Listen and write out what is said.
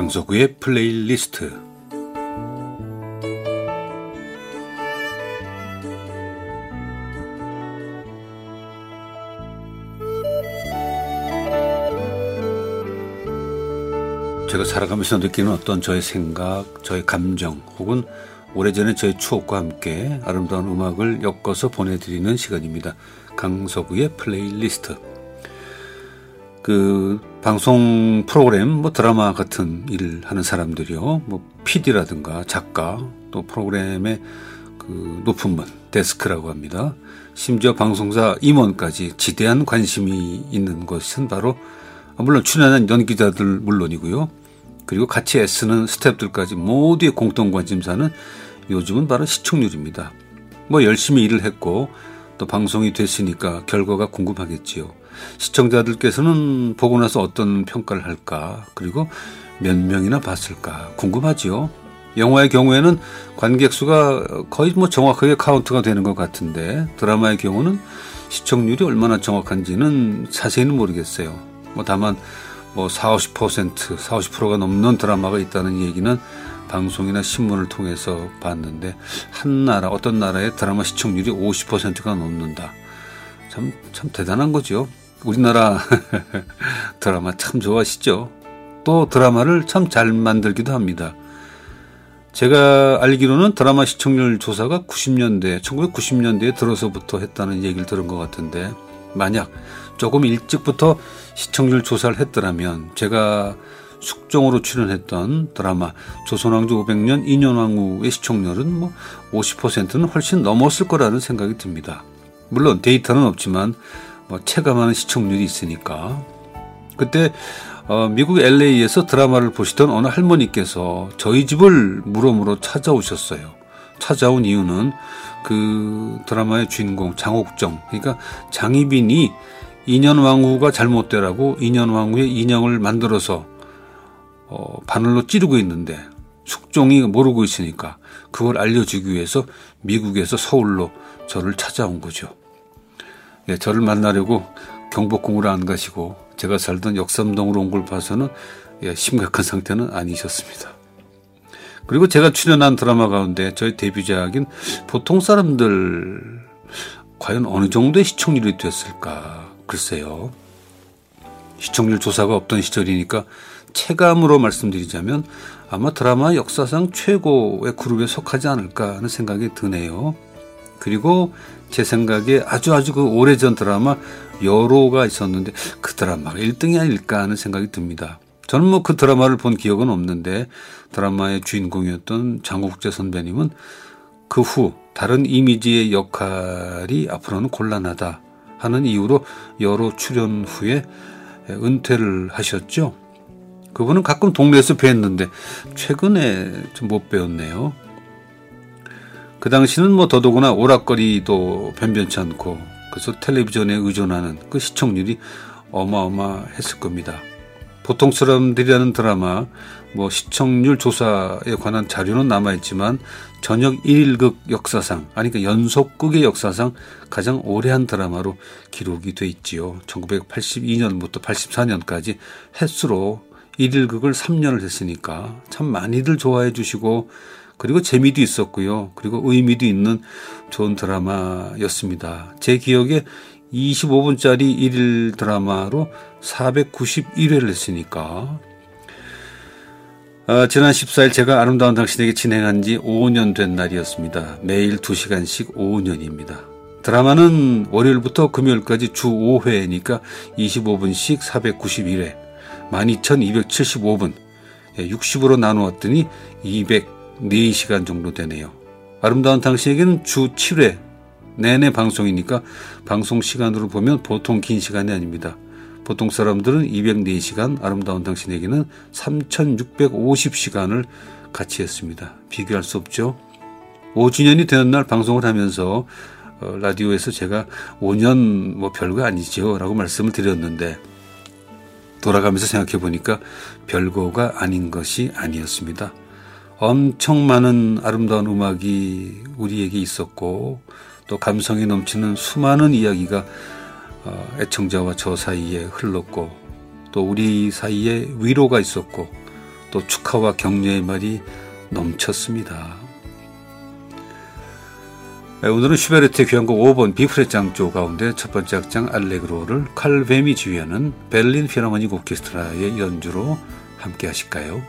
강석우의 플레이리스트 제가 살아가면서 느끼는 어떤 저의 생각, 저의 감정 혹은 오래전에 저의 추억과 함께 아름다운 음악을 엮어서 보내드리는 시간입니다. 강석우의 플레이리스트 그 방송 프로그램 뭐 드라마 같은 일을 하는 사람들이요. 뭐 PD라든가 작가 또 프로그램의 그 높은 분 데스크라고 합니다. 심지어 방송사 임원까지 지대한 관심이 있는 것은 바로 물론 출연한 연기자들 물론이고요. 그리고 같이 애쓰는 스탭들까지 모두의 공통 관심사는 요즘은 바로 시청률입니다. 뭐 열심히 일을 했고 또 방송이 됐으니까 결과가 궁금하겠지요. 시청자들께서는 보고 나서 어떤 평가를 할까? 그리고 몇 명이나 봤을까? 궁금하지요. 영화의 경우에는 관객 수가 거의 뭐 정확하게 카운트가 되는 것 같은데 드라마의 경우는 시청률이 얼마나 정확한지는 자세히는 모르겠어요. 뭐 다만 뭐 40, 50%, 40, 50%가 넘는 드라마가 있다는 얘기는 방송이나 신문을 통해서 봤는데 한 나라 어떤 나라의 드라마 시청률이 50%가 넘는다. 참 참 대단한 거죠. 우리나라 드라마 참 좋아하시죠. 또 드라마를 참 잘 만들기도 합니다. 제가 알기로는 드라마 시청률 조사가 90년대, 1990년대에 들어서부터 했다는 얘기를 들은 것 같은데, 만약 조금 일찍부터 시청률 조사를 했더라면 제가 숙종으로 출연했던 드라마 조선왕조 500년 인연왕후의 시청률은 뭐 50%는 훨씬 넘었을 거라는 생각이 듭니다. 물론 데이터는 없지만 뭐 체감하는 시청률이 있으니까. 그때 어, 미국 LA에서 드라마를 보시던 어느 할머니께서 저희 집을 물어물어 찾아오셨어요. 찾아온 이유는 그 드라마의 주인공 장옥정, 그러니까 장희빈이 인연왕후가 잘못되라고 인연왕후의 인형을 만들어서 어, 바늘로 찌르고 있는데 숙종이 모르고 있으니까 그걸 알려주기 위해서 미국에서 서울로 저를 찾아온 거죠. 예, 저를 만나려고 경복궁으로 안 가시고 제가 살던 역삼동으로 온 걸 봐서는 예, 심각한 상태는 아니셨습니다. 그리고 제가 출연한 드라마 가운데 저희 데뷔작인 보통 사람들 과연 어느 정도의 시청률이 됐을까 글쎄요. 시청률 조사가 없던 시절이니까 체감으로 말씀드리자면 아마 드라마 역사상 최고의 그룹에 속하지 않을까 하는 생각이 드네요. 그리고 제 생각에 아주 아주 그 오래전 드라마 여로가 있었는데 그 드라마가 1등이 아닐까 하는 생각이 듭니다. 저는 뭐 그 드라마를 본 기억은 없는데 드라마의 주인공이었던 장국재 선배님은 그 후 다른 이미지의 역할이 앞으로는 곤란하다 하는 이유로 여로 출연 후에 은퇴를 하셨죠. 그분은 가끔 동네에서 뵀는데 최근에 좀 못 배웠네요. 그 당시는 뭐 더더구나 오락거리도 변변치 않고 그래서 텔레비전에 의존하는 그 시청률이 어마어마했을 겁니다. 보통 사람들이라는 드라마 뭐 시청률 조사에 관한 자료는 남아있지만 저녁 1일극 역사상 아니 그러니까 연속극의 역사상 가장 오래 한 드라마로 기록이 돼 있지요. 1982년부터 84년까지 횟수로 1일극을 3년을 했으니까 참 많이들 좋아해 주시고 그리고 재미도 있었고요. 그리고 의미도 있는 좋은 드라마였습니다. 제 기억에 25분짜리 1일 드라마로 491회를 했으니까 아, 지난 14일 제가 아름다운 당신에게 진행한 지 5년 된 날이었습니다. 매일 2시간씩 5년입니다. 드라마는 월요일부터 금요일까지 주 5회니까 25분씩 491회. 12,275분, 60으로 예, 나누었더니 204시간 정도 되네요. 아름다운 당신에게는 주 7회 내내 방송이니까 방송 시간으로 보면 보통 긴 시간이 아닙니다. 보통 사람들은 204시간, 아름다운 당신에게는 3,650시간을 같이 했습니다. 비교할 수 없죠. 5주년이 되는 날 방송을 하면서 어, 라디오에서 제가 5년 뭐 별거 아니죠 라고 말씀을 드렸는데 돌아가면서 생각해 보니까 별거가 아닌 것이 아니었습니다. 엄청 많은 아름다운 음악이 우리에게 있었고 또 감성이 넘치는 수많은 이야기가 어, 애청자와 저 사이에 흘렀고 또 우리 사이에 위로가 있었고 또 축하와 격려의 말이 넘쳤습니다. 네, 오늘은 슈베르트의 귀한곡 5번 비프렛 장조 가운데 첫 번째 악장 알레그로를 칼 뱀이 지휘하는 베를린 피라모닉 오케스트라의 연주로 함께 하실까요?